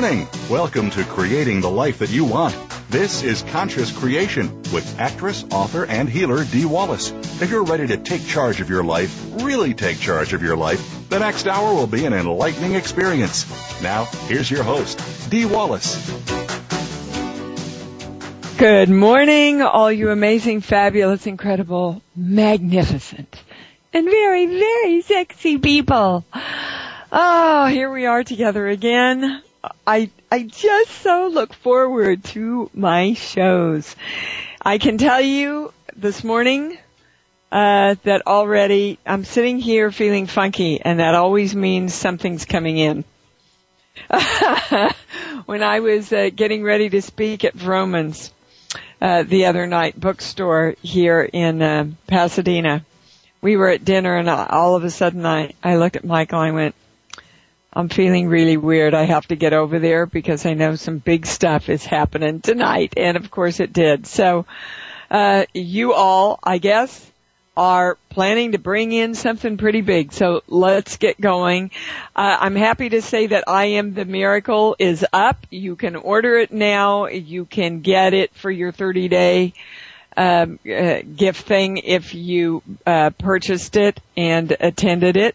morning. Welcome to Creating the Life That You Want. This is Conscious Creation with actress, author, and healer Dee Wallace. If you're ready to take charge of your life, really take charge of your life, the next hour will be an enlightening experience. Now, here's your host, Dee Wallace. Good morning, all you amazing, fabulous, incredible, magnificent, and very, very sexy people. Oh, here we are together again. I, I just so look forward to my shows. I can tell you this morning, uh, that already I'm sitting here feeling funky and that always means something's coming in. when I was uh, getting ready to speak at Vroman's, uh, the other night bookstore here in uh, Pasadena, we were at dinner and all of a sudden I, I looked at Michael and I went, I'm feeling really weird. I have to get over there because I know some big stuff is happening tonight. And of course it did. So, uh, you all, I guess, are planning to bring in something pretty big. So let's get going. Uh, I'm happy to say that I am the miracle is up. You can order it now. You can get it for your 30 day um, uh, gift thing if you uh, purchased it and attended it.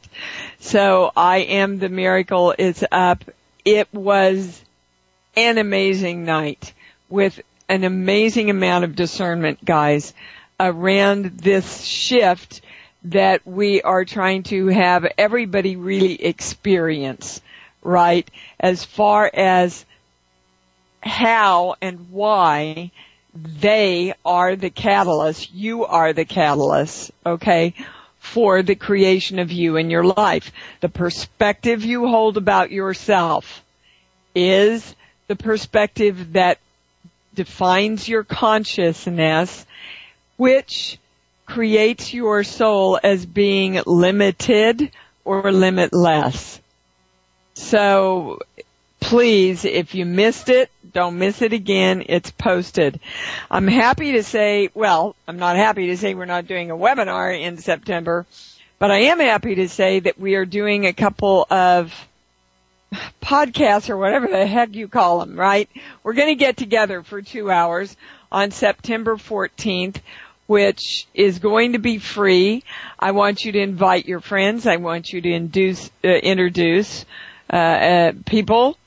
So I am the miracle is up. It was an amazing night with an amazing amount of discernment, guys, around this shift that we are trying to have everybody really experience, right? As far as how and why they are the catalyst, you are the catalyst, okay, for the creation of you in your life. The perspective you hold about yourself is the perspective that defines your consciousness, which creates your soul as being limited or limitless. So please, if you missed it, don't miss it again. It's posted. I'm happy to say, well, I'm not happy to say we're not doing a webinar in September, but I am happy to say that we are doing a couple of podcasts or whatever the heck you call them, right? We're going to get together for two hours on September 14th which is going to be free. I want you to invite your friends. I want you to induce, uh, introduce uh, uh, people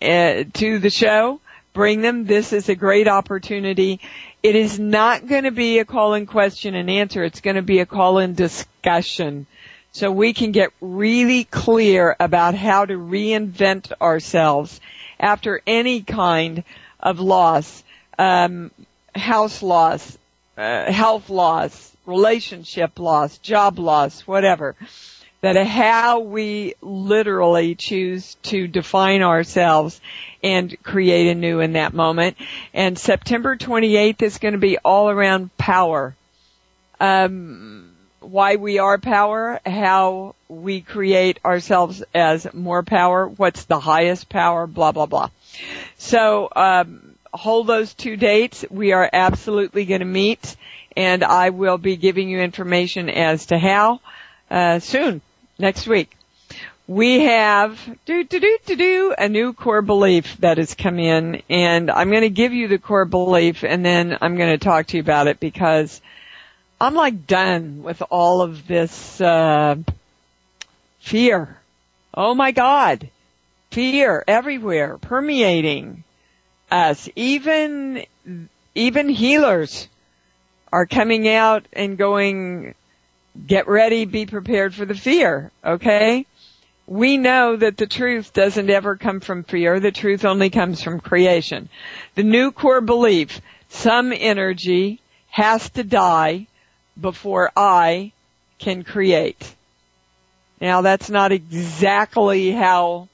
uh, to the show. Bring them. This is a great opportunity. It is not going to be a call-in question and answer. It's going to be a call-in discussion. So we can get really clear about how to reinvent ourselves after any kind of loss, um, house loss, uh, health loss, relationship loss, job loss, whatever that how we literally choose to define ourselves and create anew in that moment. And September 28th is going to be all around power. Um, why we are power, how we create ourselves as more power, what's the highest power, blah, blah, blah. So, um, hold those two dates. We are absolutely going to meet and I will be giving you information as to how, uh, soon next week. We have do do do do do a new core belief that has come in, and I'm going to give you the core belief, and then I'm going to talk to you about it because I'm like done with all of this uh, fear. Oh my God, fear everywhere, permeating us. Even even healers are coming out and going get ready, be prepared for the fear, okay? We know that the truth doesn't ever come from fear. The truth only comes from creation. The new core belief, some energy has to die before I can create. Now that's not exactly how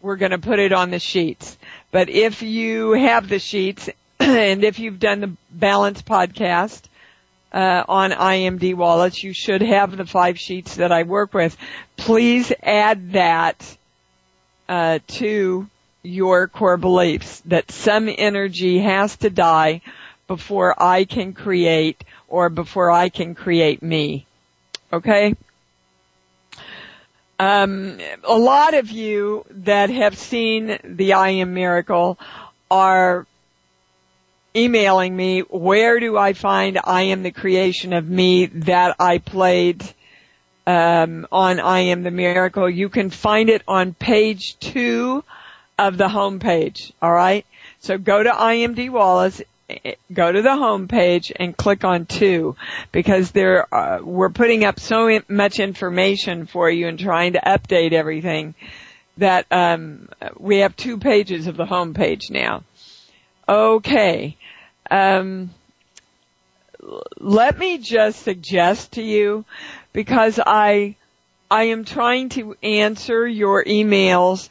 we're going to put it on the sheets. But if you have the sheets and if you've done the balance podcast, uh, on IMD Wallace. You should have the five sheets that I work with. Please add that uh, to your core beliefs that some energy has to die before I can create or before I can create me. Okay? Um, a lot of you that have seen the I Am Miracle are emailing me, where do I find I Am the Creation of Me that I played um, on I Am the Miracle? You can find it on page two of the home page. All right. So go to IMD Wallace go to the home page and click on two because there uh, we're putting up so much information for you and trying to update everything that um, we have two pages of the home page now. Okay. Um, let me just suggest to you because I I am trying to answer your emails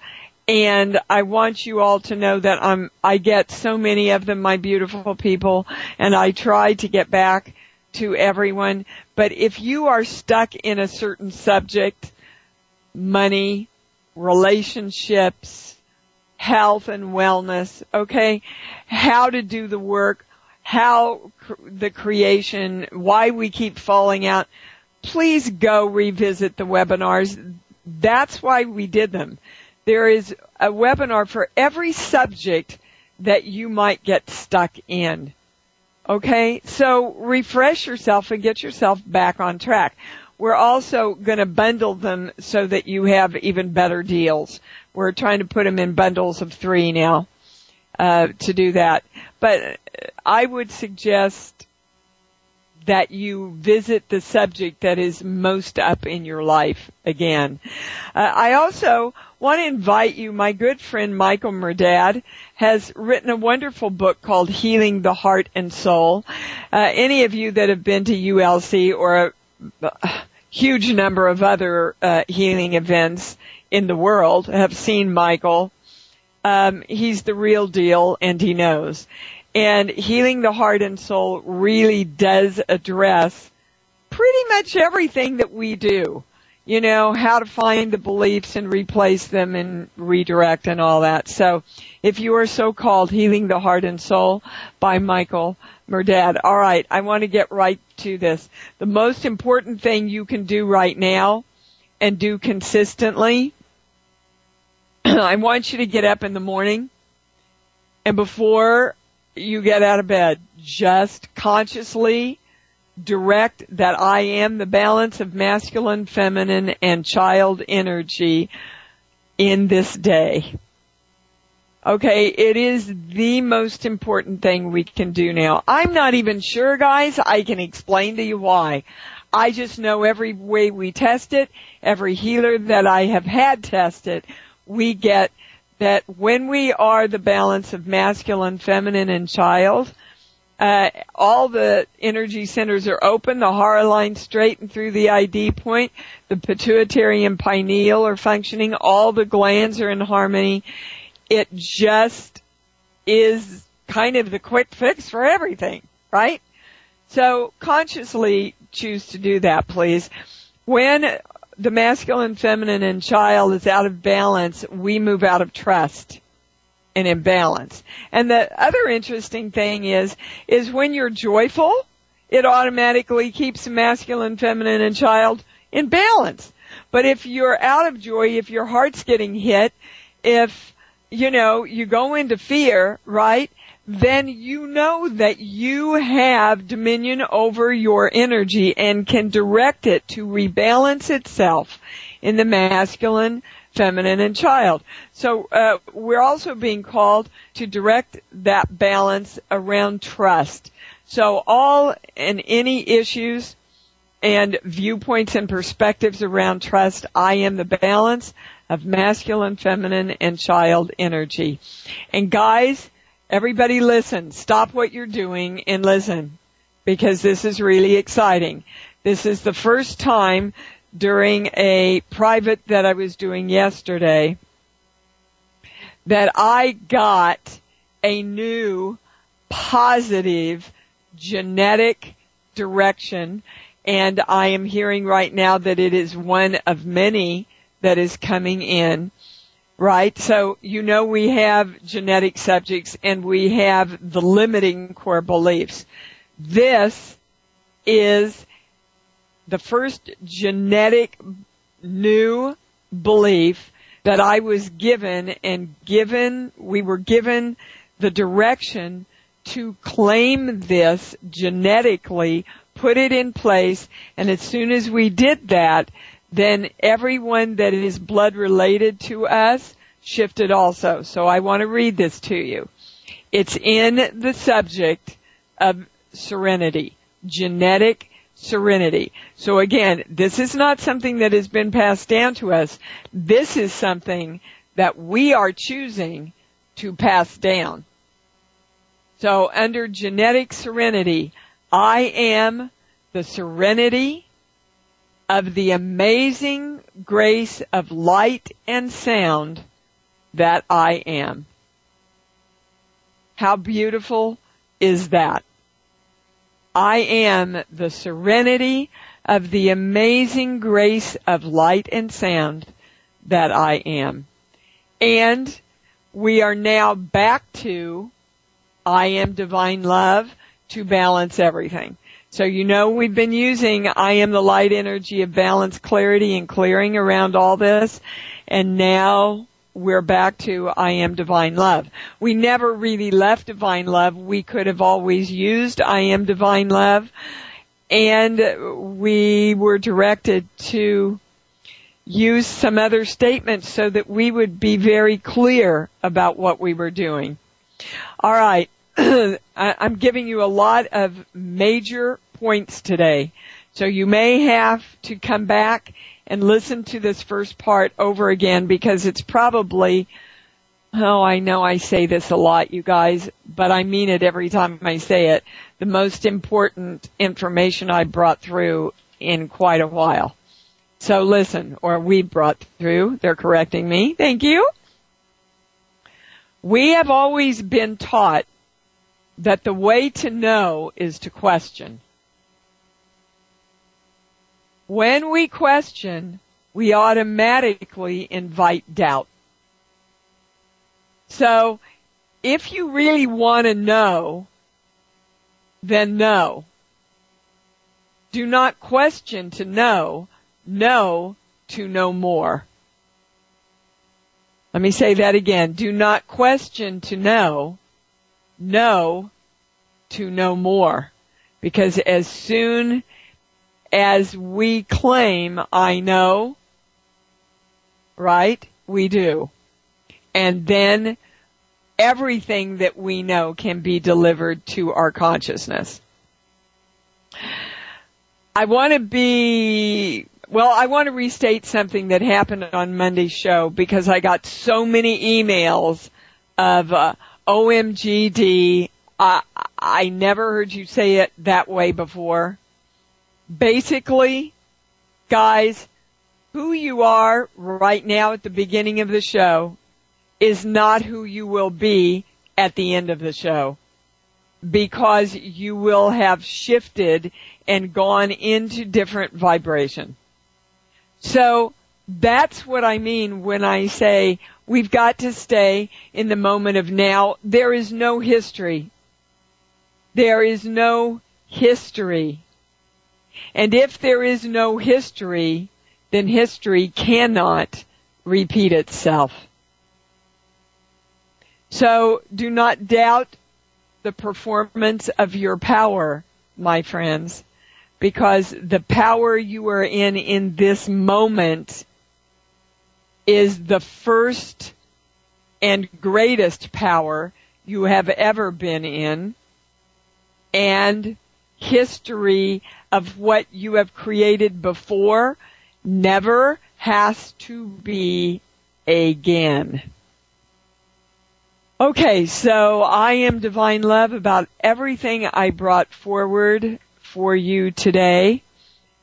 and I want you all to know that I'm, I get so many of them, my beautiful people, and I try to get back to everyone. But if you are stuck in a certain subject, money, relationships, health and wellness, okay, how to do the work, how the creation, why we keep falling out, please go revisit the webinars. That's why we did them there is a webinar for every subject that you might get stuck in. Okay, so refresh yourself and get yourself back on track. We're also going to bundle them so that you have even better deals. We're trying to put them in bundles of three now uh, to do that. But I would suggest that you visit the subject that is most up in your life again. Uh, I also want to invite you, my good friend Michael Mirdad has written a wonderful book called Healing the Heart and Soul. Uh, any of you that have been to ULC or huge number of other uh, healing events in the world have seen Michael. Um, he's the real deal and he knows. And healing the heart and soul really does address pretty much everything that we do. You know, how to find the beliefs and replace them and redirect and all that. So if you are so called Healing the Heart and Soul by Michael Mirdad. All right, I want to get right to this. The most important thing you can do right now and do consistently, I want you to get up in the morning and before you get out of bed. Just consciously direct that I am the balance of masculine, feminine, and child energy in this day. Okay, it is the most important thing we can do now. I'm not even sure guys, I can explain to you why. I just know every way we test it, every healer that I have had test it, we get that when we are the balance of masculine, feminine, and child, uh, all the energy centers are open, the hara line straight and through the ID point, the pituitary and pineal are functioning, all the glands are in harmony. It just is kind of the quick fix for everything, right? So consciously choose to do that, please. When the masculine, feminine, and child is out of balance, we move out of trust and imbalance. And the other interesting thing is, is when you're joyful, it automatically keeps masculine, feminine, and child in balance. But if you're out of joy, if your heart's getting hit, if, you know, you go into fear, right? then you know that you have dominion over your energy and can direct it to rebalance itself in the masculine, feminine, and child. So uh, we're also being called to direct that balance around trust. So all and any issues and viewpoints and perspectives around trust, I am the balance of masculine, feminine, and child energy. And guys, Everybody listen. Stop what you're doing and listen because this is really exciting. This is the first time during a private that I was doing yesterday that I got a new positive genetic direction and I am hearing right now that it is one of many that is coming in right? So you know we have genetic subjects and we have the limiting core beliefs. This is the first genetic new belief that I was given and given, we were given the direction to claim this genetically, put it in place, and as soon as we did that, then everyone that is blood related to us shifted also. So I want to read this to you. It's in the subject of serenity, genetic serenity. So again, this is not something that has been passed down to us. This is something that we are choosing to pass down. So under genetic serenity, I am the serenity of the amazing grace of light and sound that I am. How beautiful is that? I am the serenity of the amazing grace of light and sound that I am. And we are now back to I am divine love to balance everything. So you know we've been using I am the light energy of balance, clarity, and clearing around all this. And now we're back to I am divine love. We never really left divine love. We could have always used I am divine love. And we were directed to use some other statements so that we would be very clear about what we were doing. All right. I'm giving you a lot of major points today. So you may have to come back and listen to this first part over again because it's probably, oh, I know I say this a lot, you guys, but I mean it every time I say it, the most important information I brought through in quite a while. So listen, or we brought through, they're correcting me, thank you. We have always been taught that the way to know is to question. When we question, we automatically invite doubt. So, if you really want to know, then know. Do not question to know, know to know more. Let me say that again. Do not question to know, know to know more. Because as soon as we claim, I know, right? We do. And then everything that we know can be delivered to our consciousness. I want to be, well, I want to restate something that happened on Monday's show because I got so many emails of, uh, OMGD. I, I never heard you say it that way before. Basically, guys, who you are right now at the beginning of the show is not who you will be at the end of the show because you will have shifted and gone into different vibration. So that's what I mean when I say we've got to stay in the moment of now. There is no history. There is no history. And if there is no history, then history cannot repeat itself. So do not doubt the performance of your power, my friends, because the power you are in in this moment is the first and greatest power you have ever been in and history of what you have created before never has to be again. Okay, so I am divine love about everything I brought forward for you today.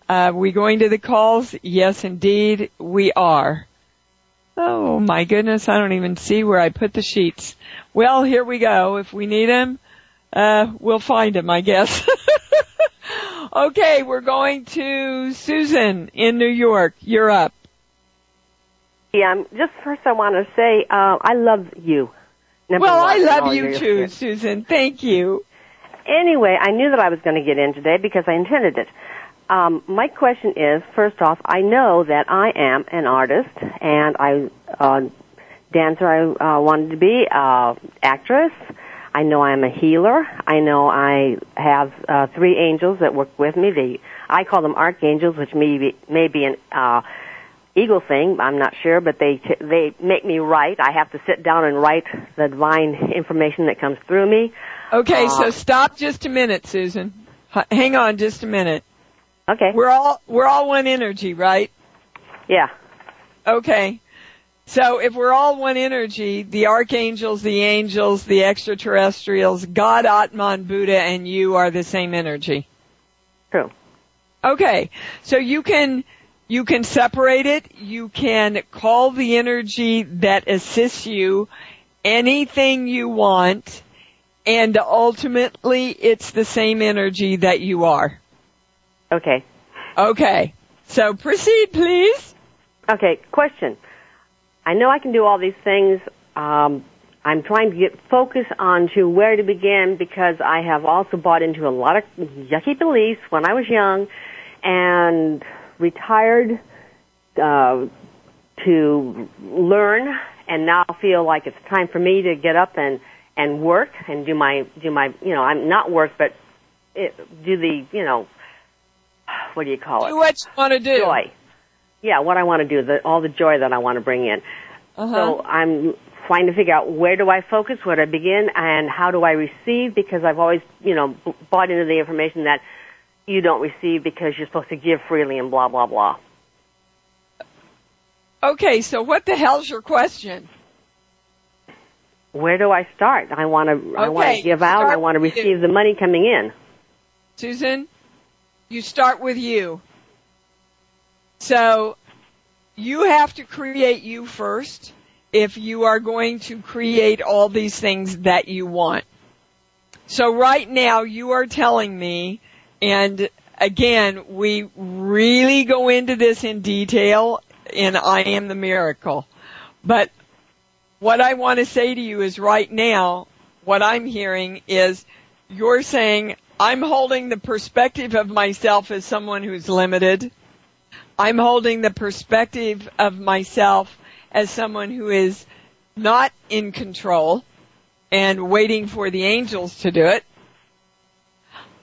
Uh, we going to the calls? Yes, indeed, we are. Oh my goodness, I don't even see where I put the sheets. Well, here we go. If we need them, uh, we'll find them, I guess. okay, we're going to Susan in New York. You're up. Yeah, um, just first I want to say uh, I love you. Number well, I love you too, Susan. Thank you. Anyway, I knew that I was going to get in today because I intended it. Um, my question is, first off, I know that I am an artist, and I uh, dancer. I uh, wanted to be uh, actress. I know I'm a healer. I know I have uh, three angels that work with me. They, I call them archangels, which may be, may be an uh, eagle thing. I'm not sure, but they t- they make me write. I have to sit down and write the divine information that comes through me. Okay, uh, so stop just a minute, Susan. H- hang on just a minute. Okay. We're all we're all one energy, right? Yeah. Okay. So if we're all one energy, the archangels, the angels, the extraterrestrials, God, Atman, Buddha, and you are the same energy. True. Okay. So you can you can separate it. You can call the energy that assists you anything you want, and ultimately it's the same energy that you are. Okay. Okay. So proceed, please. Okay. Question. I know I can do all these things. Um, I'm trying to get focus on to where to begin because I have also bought into a lot of yucky beliefs when I was young and retired uh, to learn and now feel like it's time for me to get up and and work and do my do my you know I'm not work but it, do the you know what do you call it? Do what you want to do. Joy. Yeah, what I want to do, the, all the joy that I want to bring in. Uh-huh. So I'm trying to figure out where do I focus, where do I begin, and how do I receive because I've always, you know, bought into the information that you don't receive because you're supposed to give freely and blah, blah, blah. Okay, so what the hell's your question? Where do I start? I want to, okay, I want to give out, I want to receive the money coming in. Susan, you start with you. So you have to create you first if you are going to create all these things that you want. So right now you are telling me, and again, we really go into this in detail in I Am the Miracle. But what I want to say to you is right now, what I'm hearing is you're saying, I'm holding the perspective of myself as someone who's limited. I'm holding the perspective of myself as someone who is not in control and waiting for the angels to do it.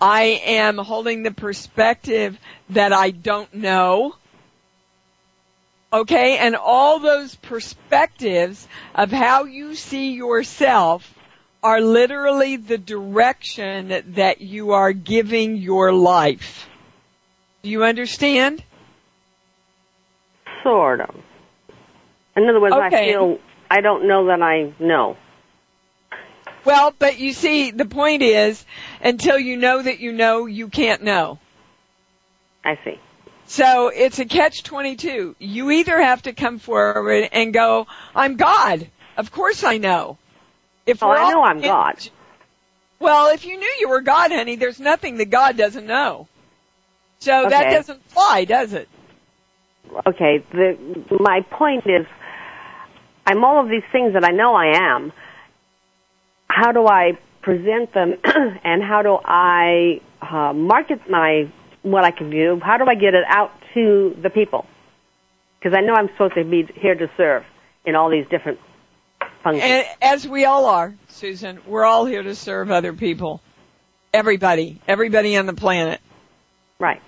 I am holding the perspective that I don't know. Okay, and all those perspectives of how you see yourself are literally the direction that you are giving your life. Do you understand? Sort of. In other words, okay. I feel I don't know that I know. Well, but you see, the point is, until you know that you know, you can't know. I see. So it's a catch 22. You either have to come forward and go, I'm God. Of course I know. If oh, I know I'm God. Well, if you knew you were God, honey, there's nothing that God doesn't know. So okay. that doesn't fly, does it? Okay. The my point is, I'm all of these things that I know I am. How do I present them, and how do I uh, market my what I can do? How do I get it out to the people? Because I know I'm supposed to be here to serve in all these different And as we all are, Susan, we're all here to serve other people. Everybody, everybody on the planet. Right.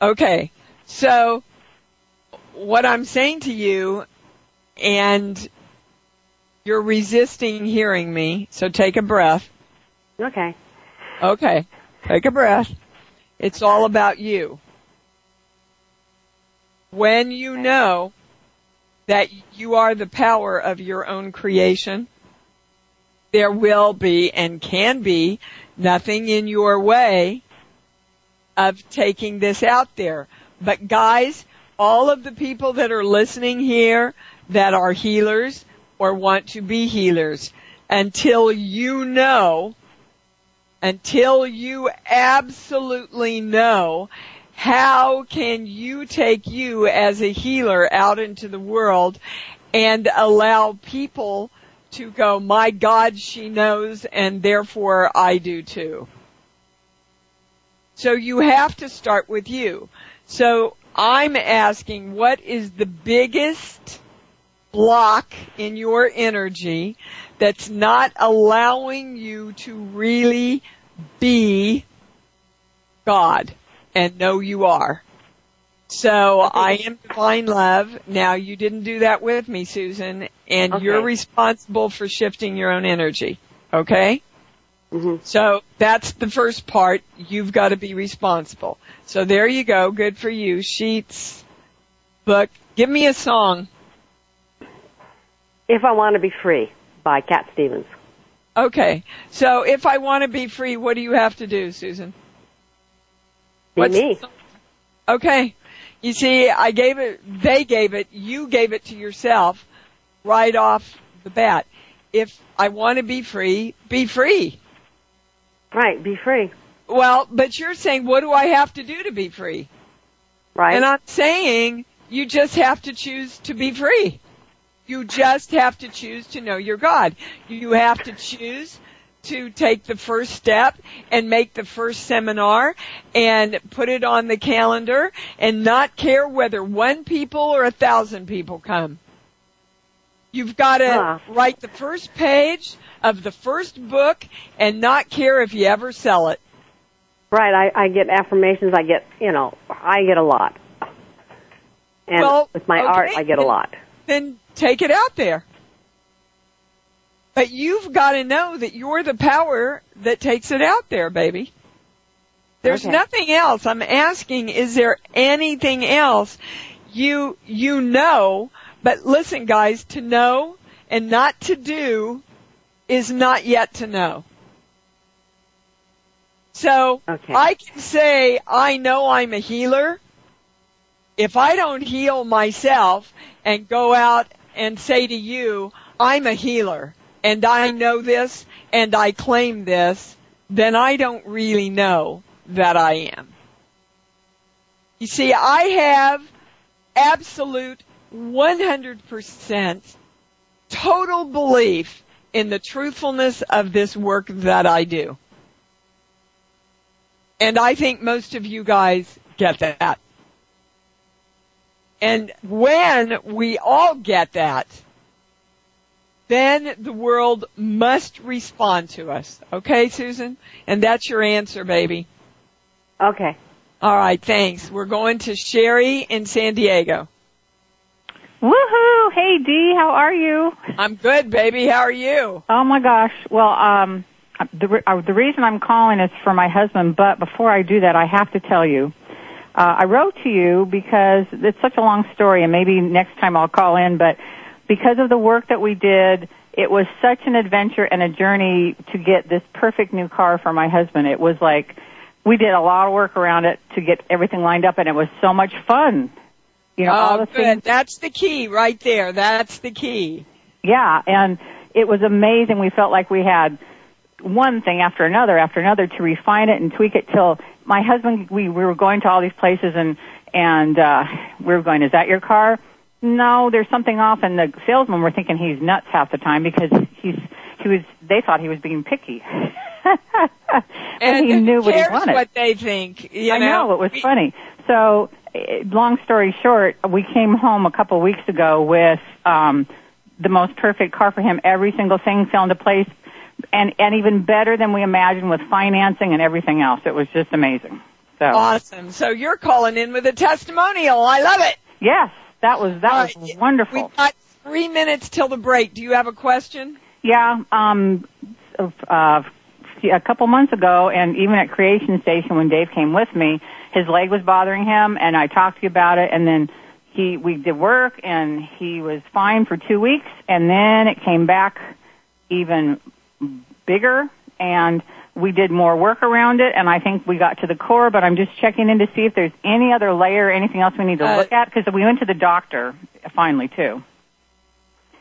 Okay. So, what I'm saying to you, and you're resisting hearing me, so take a breath. Okay. Okay. Take a breath. It's all about you. When you know that you are the power of your own creation, there will be and can be nothing in your way of taking this out there. But guys, all of the people that are listening here that are healers or want to be healers, until you know, until you absolutely know how can you take you as a healer out into the world and allow people to go, my God, she knows and therefore I do too. So you have to start with you. So I'm asking what is the biggest block in your energy that's not allowing you to really be God and know you are. So I am divine love. Now you didn't do that with me, Susan, and Okay. you're responsible for shifting your own energy. Okay? hmm So that's the first part. You've got to be responsible. So there you go. Good for you. Sheets, book. Give me a song. If I Want to Be Free by Cat Stevens. Okay. So if I want to be free, what do you have to do, Susan? Be What's me. the? Okay. You see, I gave it, they gave it, you gave it to yourself right off the bat. If I want to be free, be free. Right, be free. Well, but you're saying, what do I have to do to be free? Right. And I'm saying you just have to choose to be free. You just have to choose to know your God. You have to choose to take the first step and make the first seminar and put it on the calendar and not care whether one people or a thousand people come. You've got to Ah. write the first page of the first book and not care if you ever sell it. right, I, I get affirmations, I get, you know, I get a lot. And Well, with my okay, art, I get a lot. then take it out there. But you've got to know that you're the power that takes it out there, baby. There's Okay. nothing else. I'm asking, is there anything else you, you know, but listen guys, to know and not to do is not yet to know. So, Okay. I can say, I know I'm a healer. If I don't heal myself and go out and say to you, I'm a healer and I know this and I claim this, then I don't really know that I am. You see, I have absolute 100% total belief in the truthfulness of this work that I do. And I think most of you guys get that. And when we all get that, then the world must respond to us. Okay, Susan? And that's your answer, baby. Okay. All right, thanks. We're going to Sherry in San Diego. Woohoo! Hey Dee, how are you? I'm good, baby. How are you? Oh my gosh. Well, um, the re- uh, the reason I'm calling is for my husband. But before I do that, I have to tell you, uh, I wrote to you because it's such a long story, and maybe next time I'll call in. But because of the work that we did, it was such an adventure and a journey to get this perfect new car for my husband. It was like we did a lot of work around it to get everything lined up, and it was so much fun. You know, all oh, the good. things That's the key right there. That's the key. Yeah, and it was amazing. We felt like we had one thing after another after another to refine it and tweak it till my husband we we were going to all these places and and uh we were going, Is that your car? No, there's something off and the salesmen were thinking he's nuts half the time because he's he was they thought he was being picky. and he knew what he wanted. what they think. You I know, it was funny. So, eh, long story short, we came home a couple of weeks ago with um, the most perfect car for him. Every single thing fell into place, and and even better than we imagined with financing and everything else. It was just amazing. So, Awesome. So you're calling in with a testimonial. I love it. yes, that was that was right. wonderful. We've got three minutes till the break. Do you have a question? Yeah, um, uh, a couple months ago, and even at Creation Station when Dave came with me, his leg was bothering him, and I talked to you about it, and then he we did work, and he was fine for two weeks, and then it came back even bigger, and we did more work around it, and I think we got to the core. But I'm just checking in to see if there's any other layer, anything else we need to Uh, look at, because we went to the doctor finally too.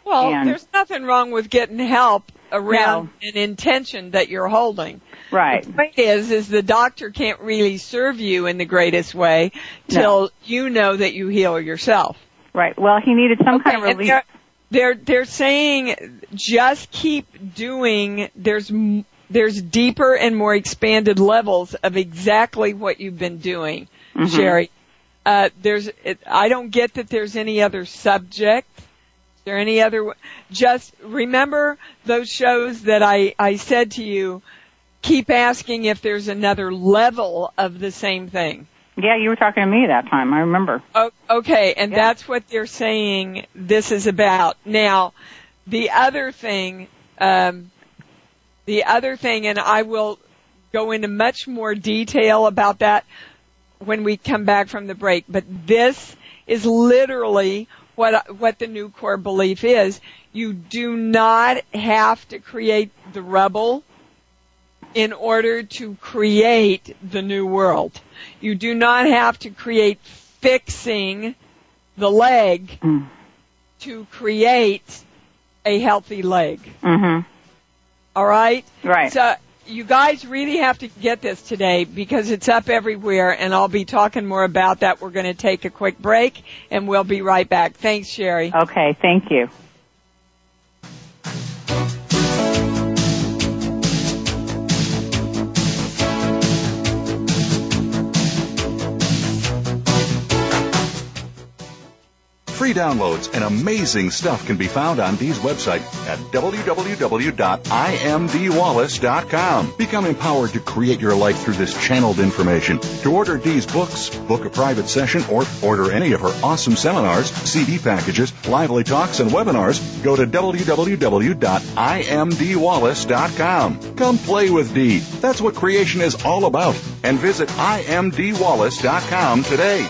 Well, And- there's nothing wrong with getting help around an intention that you're holding. Right. The point is, is the doctor can't really serve you in the greatest way till you know that you heal yourself. Right. Well, he needed some kind of relief. they're, they're they're saying just keep doing. There's there's deeper and more expanded levels of exactly what you've been doing, Mhm. Sherry. Uh, there's, it, I don't get that there's any other subject. Is there any other, just remember those shows that I, I said to you, keep asking if there's another level of the same thing. Yeah, you were talking to me that time. I remember. Oh, okay, and Yeah. that's what they're saying this is about. Now, the other thing, um, the other thing, and I will go into much more detail about that when we come back from the break, but this is literally what, what the new core belief is. You do not have to create the rubble in order to create the new world. You do not have to create fixing the leg Mm. to create a healthy leg. Mhm. All right? Right. So you guys really have to get this today because it's up everywhere and I'll be talking more about that. We're going to take a quick break and we'll be right back. Thanks, Sherry. Okay. Thank you. Free downloads and amazing stuff can be found on Dee's website at www.imdwallace.com. Become empowered to create your life through this channeled information. To order Dee's books, book a private session, or order any of her awesome seminars, CD packages, lively talks, and webinars, go to www.imdwallace.com. Come play with Dee. That's what creation is all about. And visit imdwallace.com today.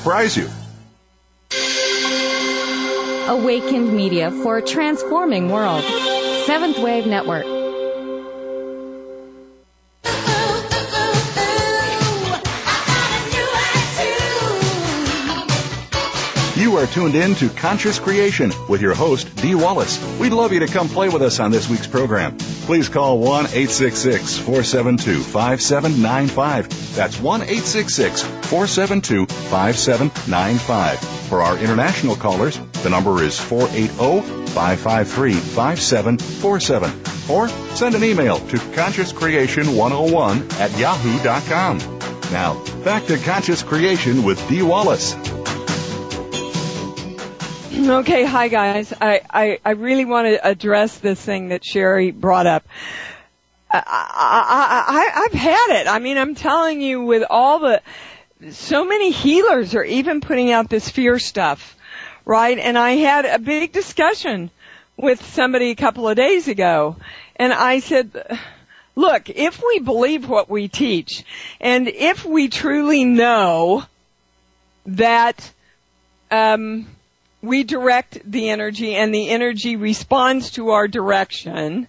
surprise you. Awakened Media for a transforming world. Seventh Wave Network. Are tuned in to Conscious Creation with your host, Dee Wallace. We'd love you to come play with us on this week's program. Please call 1-866-472-5795. That's 1-866-472-5795. For our international callers, the number is 480-553-5747. Or send an email to consciouscreation101 at yahoo.com. Now, back to Conscious Creation with Dee Wallace. Okay, hi guys. I, I, I really want to address this thing that Sherry brought up. I, I, I, I've had it. I mean, I'm telling you with all the, so many healers are even putting out this fear stuff, right? And I had a big discussion with somebody a couple of days ago and I said, look, if we believe what we teach and if we truly know that, um, we direct the energy and the energy responds to our direction,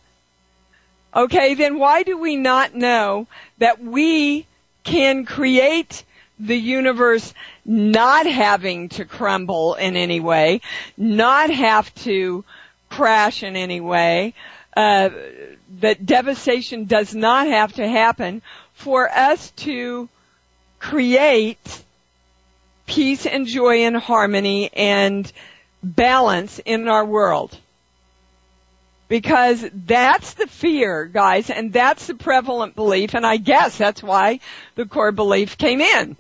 okay, then why do we not know that we can create the universe not having to crumble in any way, not have to crash in any way, uh, that devastation does not have to happen for us to create peace and joy and harmony and balance in our world. Because that's the fear, guys, and that's the prevalent belief, and I guess that's why the core belief came in.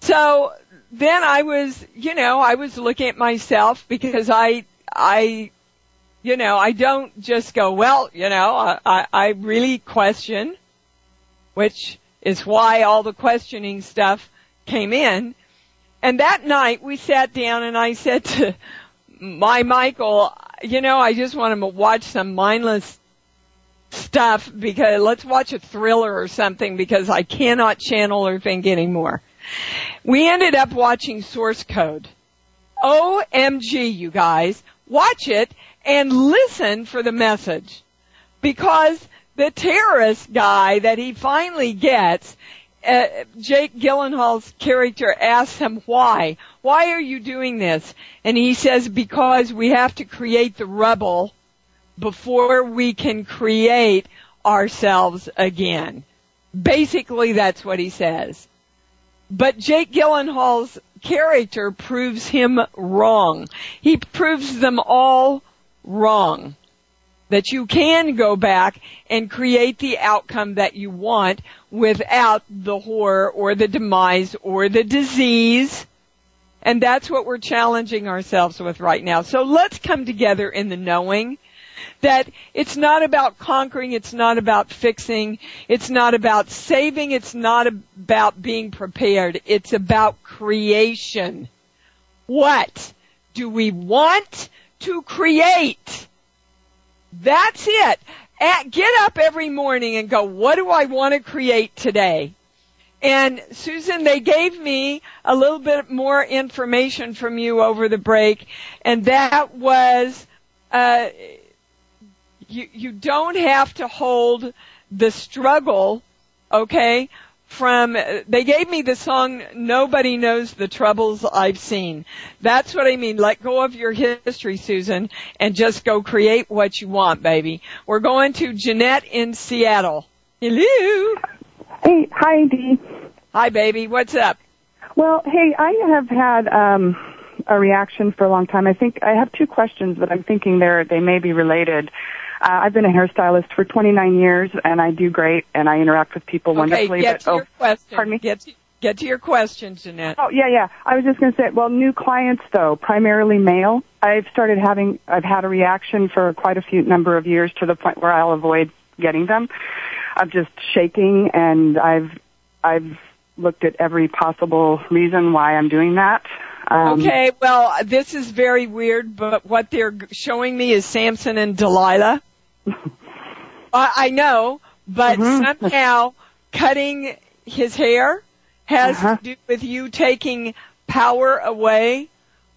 So then I was, you know, I was looking at myself because I, I, you know, I don't just go, well, you know, I, I really question, which is why all the questioning stuff came in. And that night we sat down and I said to my Michael, you know, I just want him to watch some mindless stuff because let's watch a thriller or something because I cannot channel or think anymore. We ended up watching Source Code. OMG, you guys. Watch it and listen for the message. because the terrorist guy that he finally gets, uh, Jake Gyllenhaal's character asks him why. Why are you doing this? And he says because we have to create the rubble before we can create ourselves again. Basically that's what he says. But Jake Gyllenhaal's character proves him wrong. He proves them all wrong. That you can go back and create the outcome that you want without the horror or the demise or the disease. And that's what we're challenging ourselves with right now. So let's come together in the knowing that it's not about conquering, it's not about fixing, it's not about saving, it's not about being prepared, it's about creation. What do we want to create? That's it. At, get up every morning and go, what do I want to create today? And Susan, they gave me a little bit more information from you over the break, and that was uh, you you don't have to hold the struggle, okay? From they gave me the song "Nobody Knows the Troubles I've Seen." That's what I mean. Let go of your history, Susan, and just go create what you want, baby. We're going to Jeanette in Seattle. Hello. Hey, hi, Dee. Hi, baby. What's up? Well, hey, I have had um, a reaction for a long time. I think I have two questions, but I'm thinking they're they may be related. Uh, I've been a hairstylist for 29 years, and I do great, and I interact with people Okay, wonderfully. get but, to oh, your question. pardon me? Get to, get to your question, Jeanette. Oh yeah, yeah. I was just going to say, well, new clients though, primarily male. I've started having, I've had a reaction for quite a few number of years to the point where I'll avoid getting them. I'm just shaking, and I've, I've looked at every possible reason why I'm doing that. Um, Okay, well, this is very weird, but what they're showing me is Samson and Delilah. I, I know, but Mhm. somehow cutting his hair has Uh-huh. to do with you taking power away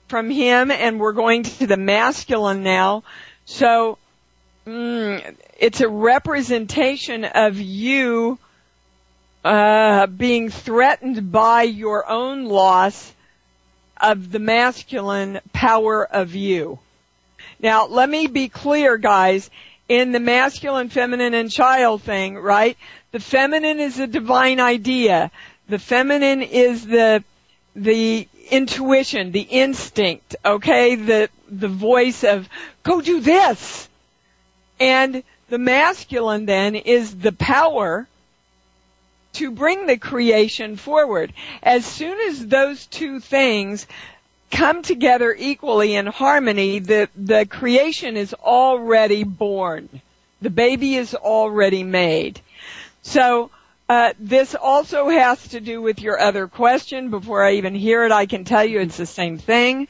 from him, and we're going to the masculine now. So, mm, it's a representation of you uh, being threatened by your own loss of the masculine power of you. Now, let me be clear, guys. In the masculine, feminine, and child thing, right? The feminine is a divine idea. The feminine is the, the intuition, the instinct, okay? The, the voice of, go do this! And the masculine then is the power to bring the creation forward. As soon as those two things come together equally in harmony, the, the creation is already born. The baby is already made. So, uh, this also has to do with your other question. Before I even hear it, I can tell you it's the same thing.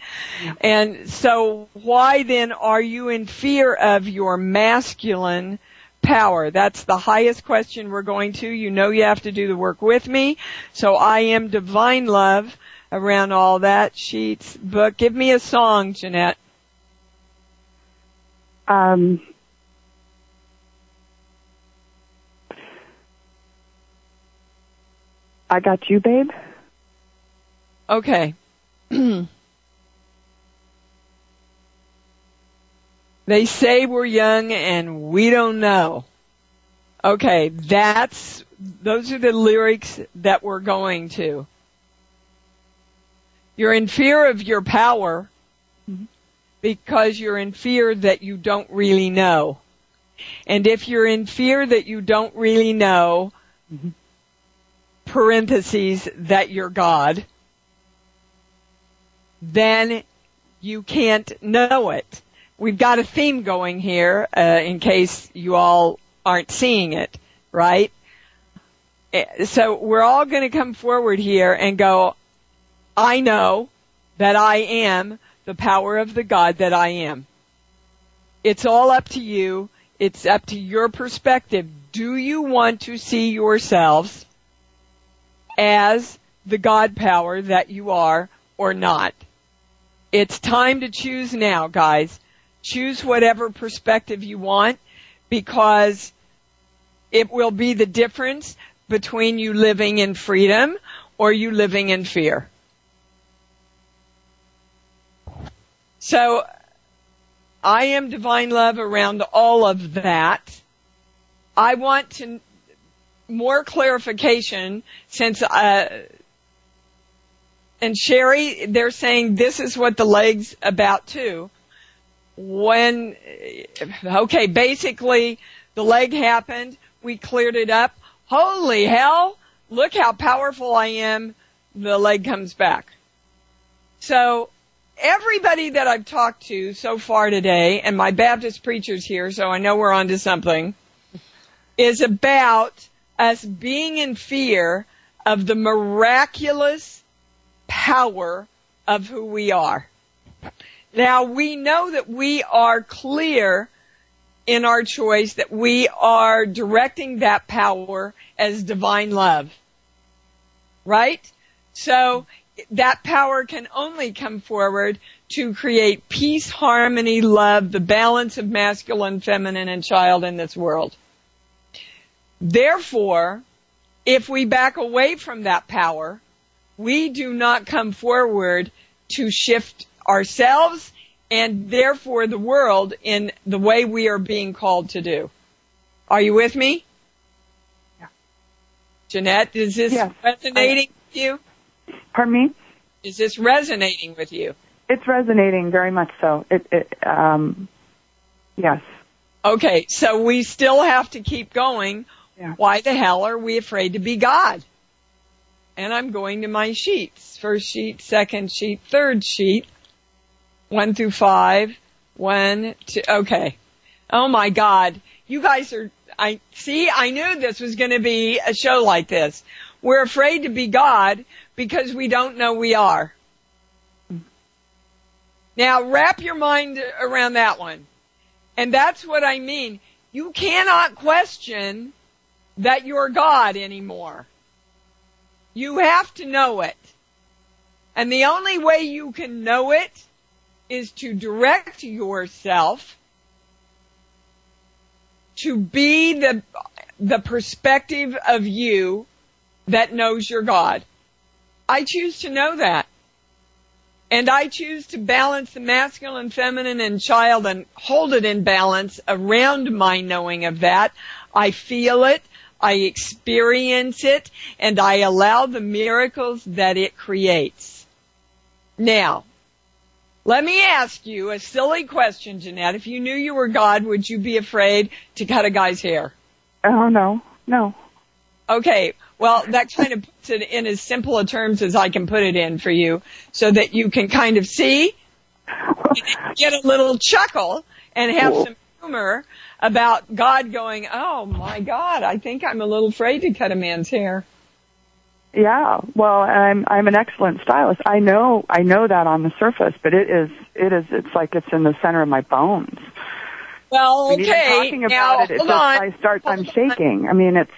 And so why then are you in fear of your masculine power? That's the highest question we're going to. You know you have to do the work with me. So I am divine love around all that. Sheets, book. Give me a song, Jeanette. Um, I got you, babe. Okay. they say we're young and we don't know. Okay, that's, those are the lyrics that we're going to. You're in fear of your power because you're in fear that you don't really know. And if you're in fear that you don't really know, parentheses, that you're God, then you can't know it. We've got a theme going here, uh, in case you all aren't seeing it, right? Eh, So we're all going to come forward here and go, I know that I am the power of the God that I am. It's all up to you. It's up to your perspective. Do you want to see yourselves as the God power that you are or not? It's time to choose now, guys. Choose whatever perspective you want because it will be the difference between you living in freedom or you living in fear. So I am divine love around all of that. I want to more clarification since uh and Sherry, they're saying this is what the leg's about too. When, okay, basically the leg happened, we cleared it up. Holy hell, look how powerful I am. The leg comes back. So everybody that I've talked to so far today, and my Baptist preachers here, so I know we're on to something, is about us being in fear of the miraculous power of who we are. Now we know that we are clear in our choice that we are directing that power as divine love. Right? So that power can only come forward to create peace, harmony, love, the balance of masculine, feminine, and child in this world. Therefore, if we back away from that power, we do not come forward to shift ourselves and therefore the world in the way we are being called to do. Are you with me? Yeah. Jeanette, is this yes, resonating I, with you? Pardon me? Is this resonating with you? It's resonating very much so. It, it um, yes. Okay, so we still have to keep going. Yeah. Why the hell are we afraid to be God? And I'm going to my sheets. First sheet, second sheet, third sheet. One through five. One, two, okay. Oh my God. You guys are, I, see, I knew this was gonna be a show like this. We're afraid to be God because we don't know we are. Now wrap your mind around that one. And that's what I mean. You cannot question that you're God anymore. You have to know it. And the only way you can know it is to direct yourself to be the, the perspective of you that knows your God. I choose to know that. And I choose to balance the masculine, feminine, and child and hold it in balance around my knowing of that. I feel it. I experience it and I allow the miracles that it creates. Now, let me ask you a silly question, Jeanette. If you knew you were God, would you be afraid to cut a guy's hair? Oh, no. No. Okay. Well, that kind of puts it in as simple a terms as I can put it in for you so that you can kind of see, get a little chuckle and have some humor about God going, oh my God, I think I'm a little afraid to cut a man's hair. Yeah, well, I'm I'm an excellent stylist. I know I know that on the surface, but it is it is it's like it's in the center of my bones. Well, okay. talking about now, it, just, on. I start hold I'm shaking. On. I mean, it's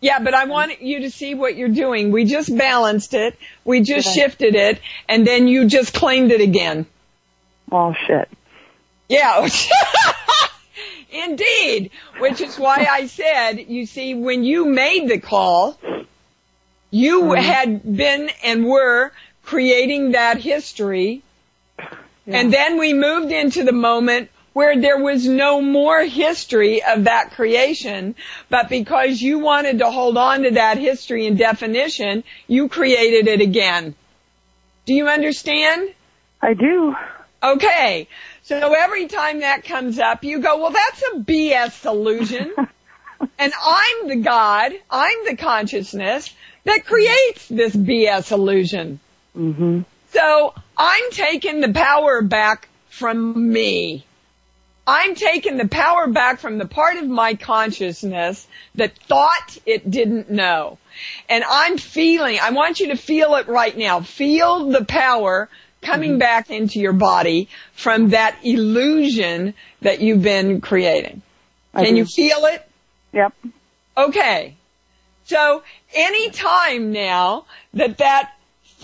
yeah, but I want you to see what you're doing. We just balanced it. We just shifted it, and then you just claimed it again. Oh shit. Yeah. Indeed. Which is why I said, you see, when you made the call, you mm-hmm. had been and were creating that history. Yeah. And then we moved into the moment where there was no more history of that creation, but because you wanted to hold on to that history and definition, you created it again. Do you understand? I do. Okay. So every time that comes up, you go, well, that's a BS illusion. and I'm the God, I'm the consciousness that creates this BS illusion. Mm-hmm. So I'm taking the power back from me. I'm taking the power back from the part of my consciousness that thought it didn't know. And I'm feeling, I want you to feel it right now. Feel the power coming mm-hmm. back into your body from that illusion that you've been creating. I Can do. you feel it? Yep. Okay. So any time now that that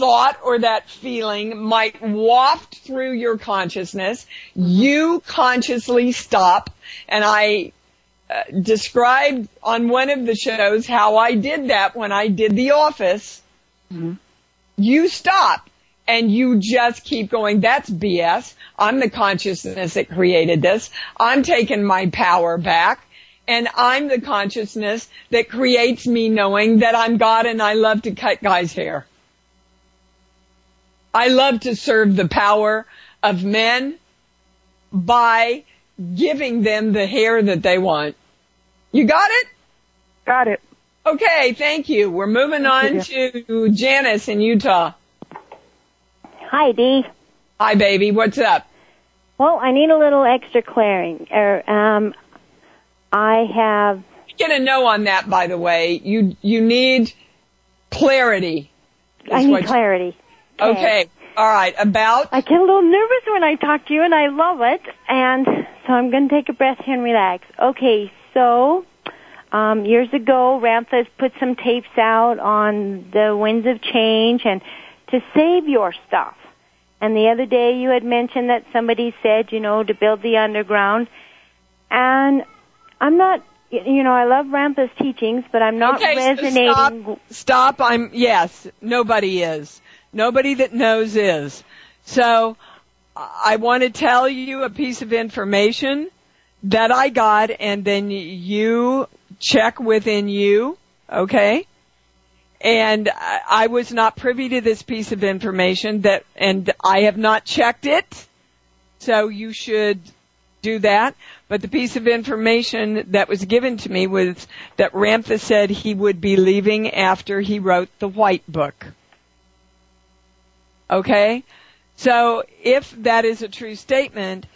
thought or that feeling might waft through your consciousness, you consciously stop and I uh, described on one of the shows how I did that when I did The Office. Mm-hmm. You stop and you just keep going. That's BS. I'm the consciousness that created this. I'm taking my power back and I'm the consciousness that creates me knowing that I'm God and I love to cut guys' hair. I love to serve the power of men by giving them the hair that they want. You got it? Got it. Okay, thank you. We're moving on to Janice in Utah. Hi, Dee. Hi, baby. What's up? Well, I need a little extra clearing. Er, um, I have. Get a no on that, by the way. You you need clarity. I need clarity. Okay. All right. About. I get a little nervous when I talk to you, and I love it. And so I'm going to take a breath here and relax. Okay. So um, years ago, Ramtha's put some tapes out on the winds of change and to save your stuff. And the other day you had mentioned that somebody said, you know, to build the underground. And I'm not, you know, I love Ramtha's teachings, but I'm not okay, resonating. So stop, stop. I'm, yes, nobody is. Nobody that knows is. So, I want to tell you a piece of information that I got and then you check within you, okay? And I was not privy to this piece of information that, and I have not checked it. So you should do that. But the piece of information that was given to me was that Ramtha said he would be leaving after he wrote the White Book. Okay? So if that is a true statement,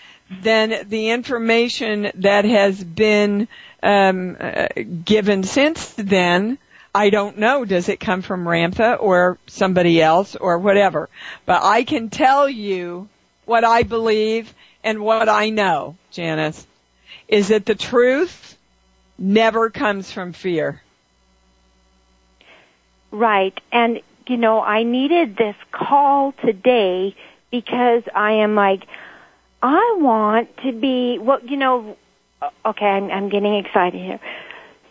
then the information that has been um, uh, given since then, I don't know. Does it come from Ramtha or somebody else or whatever? But I can tell you what I believe and what I know, Janice, is that the truth never comes from fear. Right. And, you know, I needed this call today because I am like, I want to be, well, you know, okay, I'm, I'm getting excited here.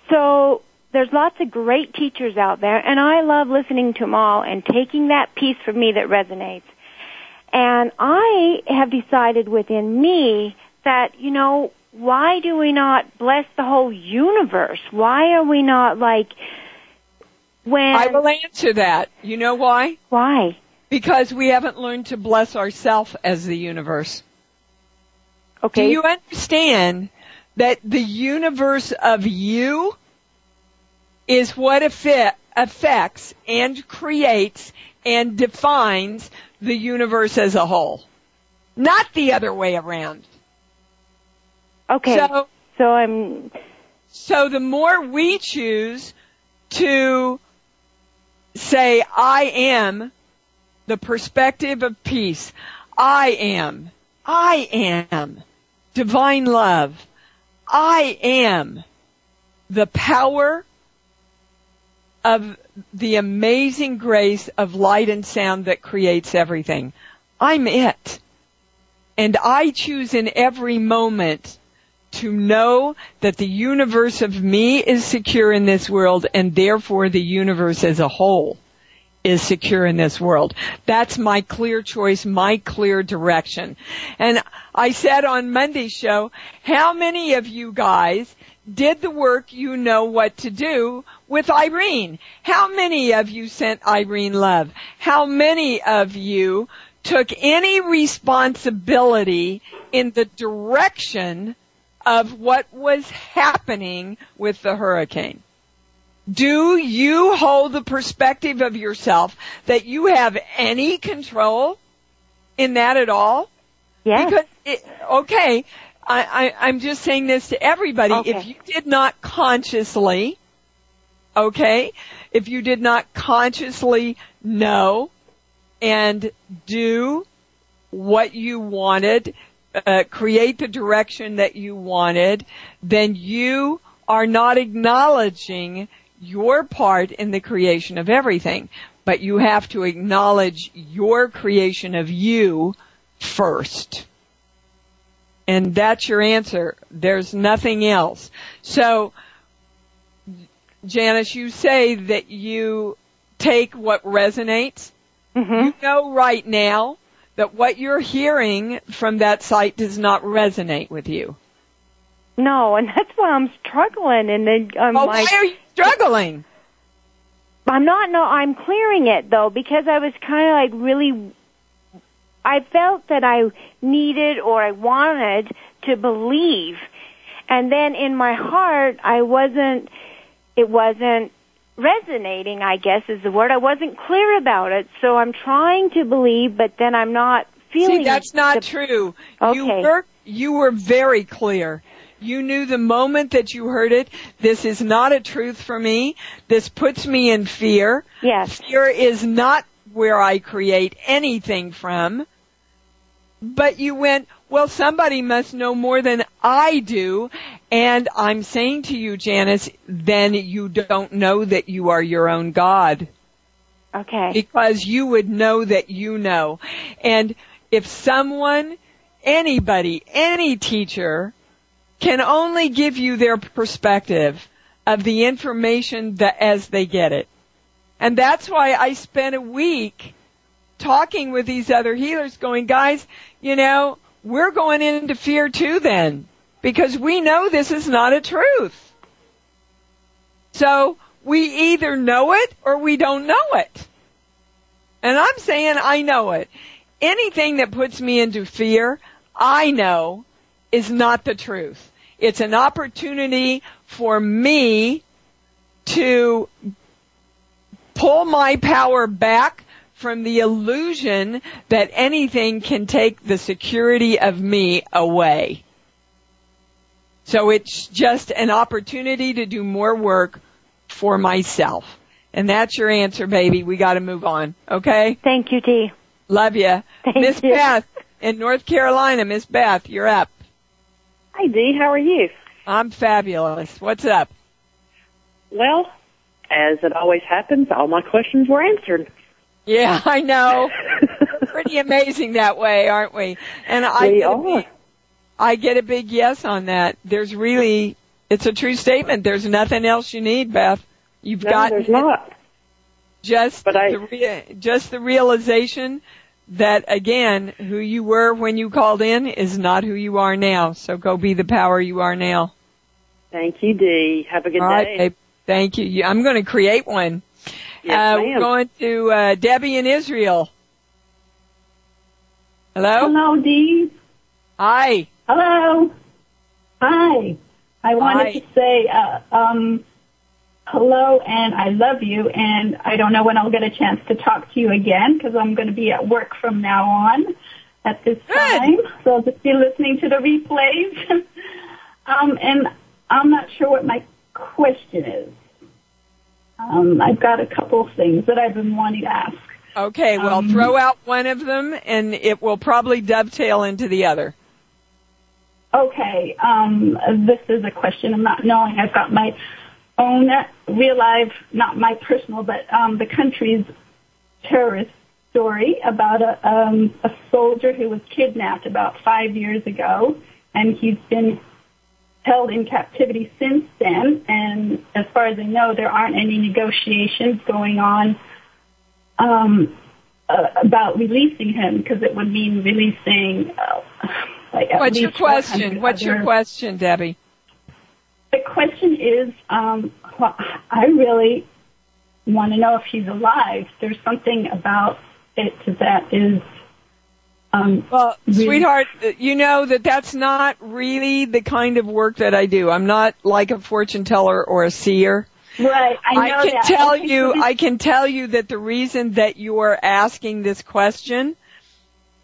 So there's lots of great teachers out there, and I love listening to them all and taking that piece for me that resonates. And I have decided within me that, you know, why do we not bless the whole universe? Why are we not like, when. I will answer that. You know why? Why? Because we haven't learned to bless ourselves as the universe. Okay. Do you understand that the universe of you is what affects and creates and defines the universe as a whole? Not the other way around. Okay. So, so I'm. So the more we choose to say, I am the perspective of peace. I am. I am divine love. I am the power of the amazing grace of light and sound that creates everything. I'm it. And I choose in every moment to know that the universe of me is secure in this world and therefore the universe as a whole is secure in this world. That's my clear choice, my clear direction. And I said on Monday's show, how many of you guys did the work you know what to do with Irene? How many of you sent Irene love? How many of you took any responsibility in the direction of what was happening with the hurricane. Do you hold the perspective of yourself that you have any control in that at all? Yes. Because, it, okay, I, I, am just saying this to everybody. Okay. If you did not consciously, okay, if you did not consciously know and do what you wanted uh, create the direction that you wanted, then you are not acknowledging your part in the creation of everything. But you have to acknowledge your creation of you first. And that's your answer. There's nothing else. So, Janice, you say that you take what resonates. Mhm. You know right now that what you're hearing from that site does not resonate with you. No, and that's why I'm struggling and then I'm Oh, like why are you struggling? I'm not no I'm clearing it though because I was kind of like really I felt that I needed or I wanted to believe and then in my heart I wasn't it wasn't resonating I guess is the word I wasn't clear about it so I'm trying to believe but then I'm not feeling See, that's not the- true. Okay. You were you were very clear. You knew the moment that you heard it, this is not a truth for me. This puts me in fear. Yes. Fear is not where I create anything from. But you went, well, somebody must know more than I do. And I'm saying to you, Janice, then you don't know that you are your own God Okay. because you would know that you know. And if someone, anybody, any teacher can only give you their perspective of the information that as they get it. And that's why I spent a week talking with these other healers going, guys, you know, we're going into fear too then because we know this is not a truth. So we either know it or we don't know it. And I'm saying I know it. Anything that puts me into fear, I know is not the truth. It's an opportunity for me to pull my power back from the illusion that anything can take the security of me away. So it's just an opportunity to do more work for myself. And that's your answer, baby. We gotta move on. Okay? Thank you, Dee. Love ya. Thank Miss you. Beth in North Carolina. Miss Beth, you're up. Hi, Dee. How are you? I'm fabulous. What's up? Well, as it always happens, all my questions were answered. Yeah, I know. Pretty amazing that way, aren't we? And I We are. I get a big yes on that. There's really, it's a true statement. There's nothing else you need, Beth. You've No, got there's not. just But I- the rea- just the realization that again, who you were when you called in is not who you are now. So go be the power you are now. Thank you, Dee. Have a good All day. right, babe. Thank you. I'm going to create one. Yes, uh, we're going to uh, Debbie in Israel. Hello. Hello, Dee. Hi. Hello. Hi. I wanted Hi. to say uh, um, hello and I love you. And I don't know when I'll get a chance to talk to you again because I'm going to be at work from now on at this Good. time. So I'll just be listening to the replays. um, and I'm not sure what my question is. Um, I've got a couple of things that I've been wanting to ask. Okay. Well, Um, throw out one of them, and it will probably dovetail into the other. Okay, um, this is a question I'm not knowing. I've got my own real life, not my personal, but um, the country's terrorist story about a, um, a soldier who was kidnapped about five years ago, and he's been held in captivity since then. And as far as I know, there aren't any negotiations going on um, uh, about releasing him because it would mean releasing. Uh, What's your question? 100 What's your question, Debbie? The question is, um, I really want to know if he's alive. There's something about it that is. Um, Well, sweetheart, you know that that's not really the kind of work that I do. I'm not like a fortune teller or a seer. Right, I know can that. tell you, I can tell you that the reason that you are asking this question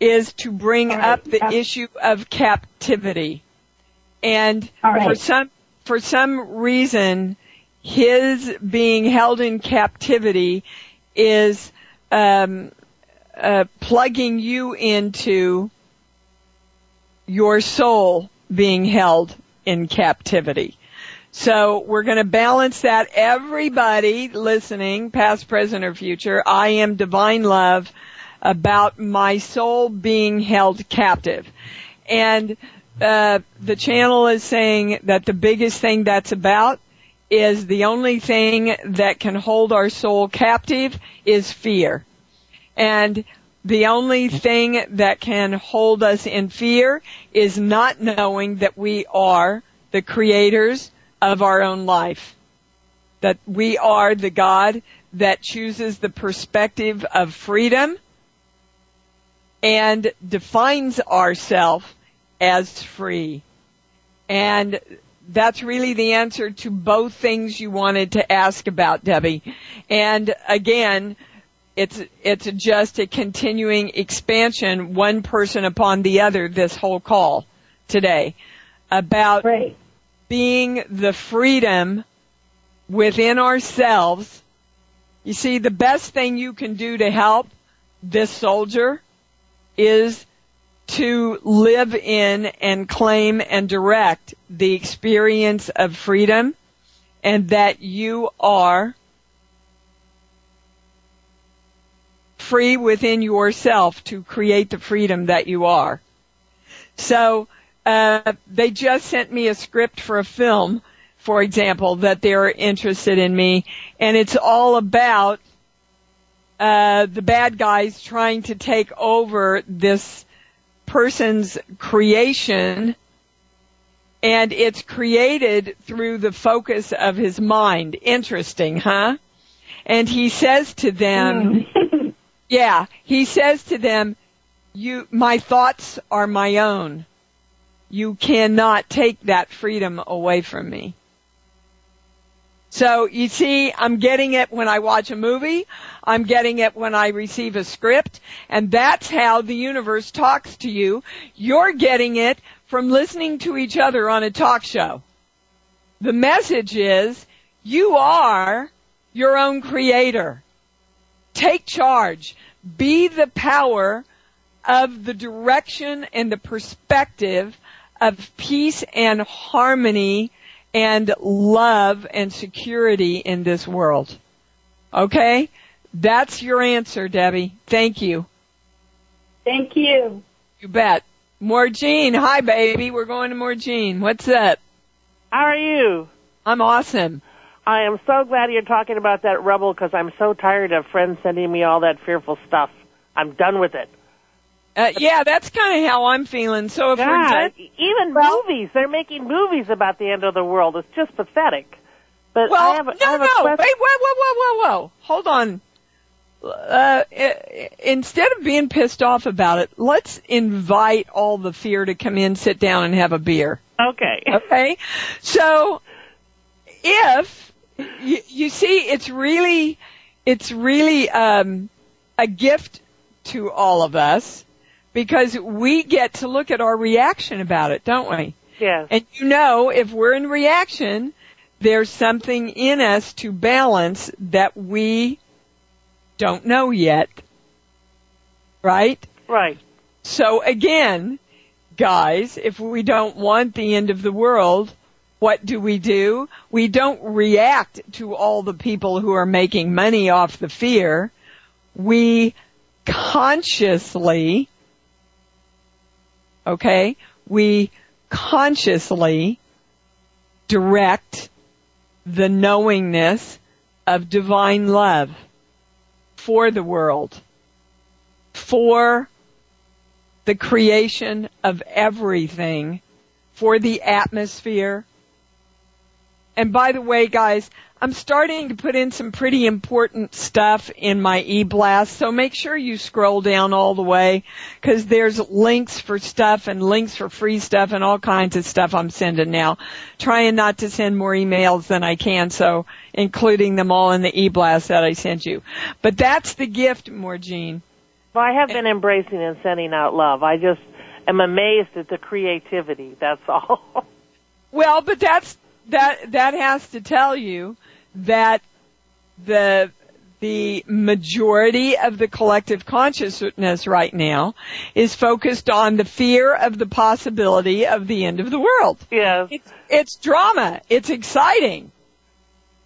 is to bring right, up the yep. issue of captivity. And right. for some, for some reason, his being held in captivity is, um, uh, plugging you into your soul being held in captivity. So we're going to balance that. Everybody listening, past, present, or future, I am divine love about my soul being held captive. And uh, the channel is saying that the biggest thing that's about is the only thing that can hold our soul captive is fear. And the only thing that can hold us in fear is not knowing that we are the creators of our own life. That we are the God that chooses the perspective of freedom and defines ourselves as free. And that's really the answer to both things you wanted to ask about, Debbie. And again, it's, it's just a continuing expansion, one person upon the other, this whole call today about Right. being the freedom within ourselves. You see, the best thing you can do to help this soldier is to live in and claim and direct the experience of freedom and that you are free within yourself to create the freedom that you are. So, uh, they just sent me a script for a film, for example, that they're interested in me, and it's all about uh, the bad guys trying to take over this person's creation, and it's created through the focus of his mind. Interesting, huh? And he says to them, yeah, he says to them, you, my thoughts are my own. You cannot take that freedom away from me. So you see, I'm getting it when I watch a movie. I'm getting it when I receive a script. And that's how the universe talks to you. You're getting it from listening to each other on a talk show. The message is you are your own creator. Take charge. Be the power of the direction and the perspective of peace and harmony and love and security in this world. Okay? That's your answer, Debbie. Thank you. Thank you. You bet. Morgene, hi baby. We're going to Morgene. What's up? How are you? I'm awesome. I am so glad you're talking about that rebel because I'm so tired of friends sending me all that fearful stuff. I'm done with it. Uh, yeah, that's kind of how I'm feeling. So if we're God, done, even movies, they're making movies about the end of the world. It's just pathetic. But well, I have, a- no, I have no, a wait, whoa, whoa, whoa, whoa, whoa. Hold on. Uh, instead of being pissed off about it, let's invite all the fear to come in, sit down, and have a beer. Okay. Okay? So, if, you, you see, it's really, it's really, um, a gift to all of us because we get to look at our reaction about it, don't we? Yes. And you know, if we're in reaction, there's something in us to balance that we don't know yet. Right? Right. So again, guys, if we don't want the end of the world, what do we do? We don't react to all the people who are making money off the fear. We consciously, okay, we consciously direct the knowingness of divine love for the world, for the creation of everything, for the atmosphere. And by the way, guys, I'm starting to put in some pretty important stuff in my e-blast, so make sure you scroll down all the way, cause there's links for stuff and links for free stuff and all kinds of stuff I'm sending now. Trying not to send more emails than I can, so including them all in the e-blast that I sent you. But that's the gift, Morgene. Well, I have been embracing and sending out love. I just am amazed at the creativity. That's all. Well, but that's that that has to tell you that the the majority of the collective consciousness right now is focused on the fear of the possibility of the end of the world. yes. It's, it's drama. It's exciting.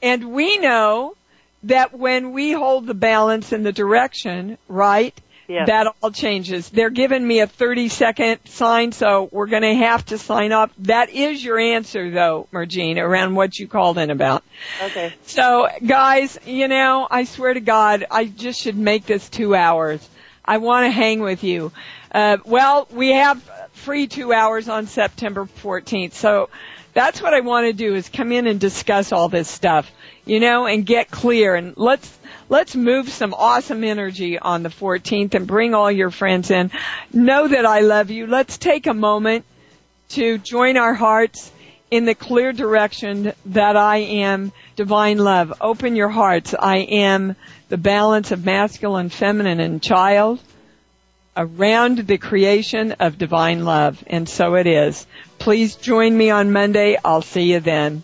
And we know that when we hold the balance in the direction, right, yes. that all changes. They're giving me a 30 second sign, so we're going to have to sign off. That is your answer though, Morgene, around what you called in about. Okay. So guys, you know, I swear to God, I just should make this two hours. I want to hang with you. Uh, well, we have free two hours on September 14th, so that's what I want to do is come in and discuss all this stuff, you know, and get clear and let's let's move some awesome energy on the 14th and bring all your friends in. Know that I love you. Let's take a moment to join our hearts in the clear direction that I am divine love. Open your hearts. I am the balance of masculine, feminine, and child around the creation of divine love. And so it is. Please join me on Monday. I'll see you then.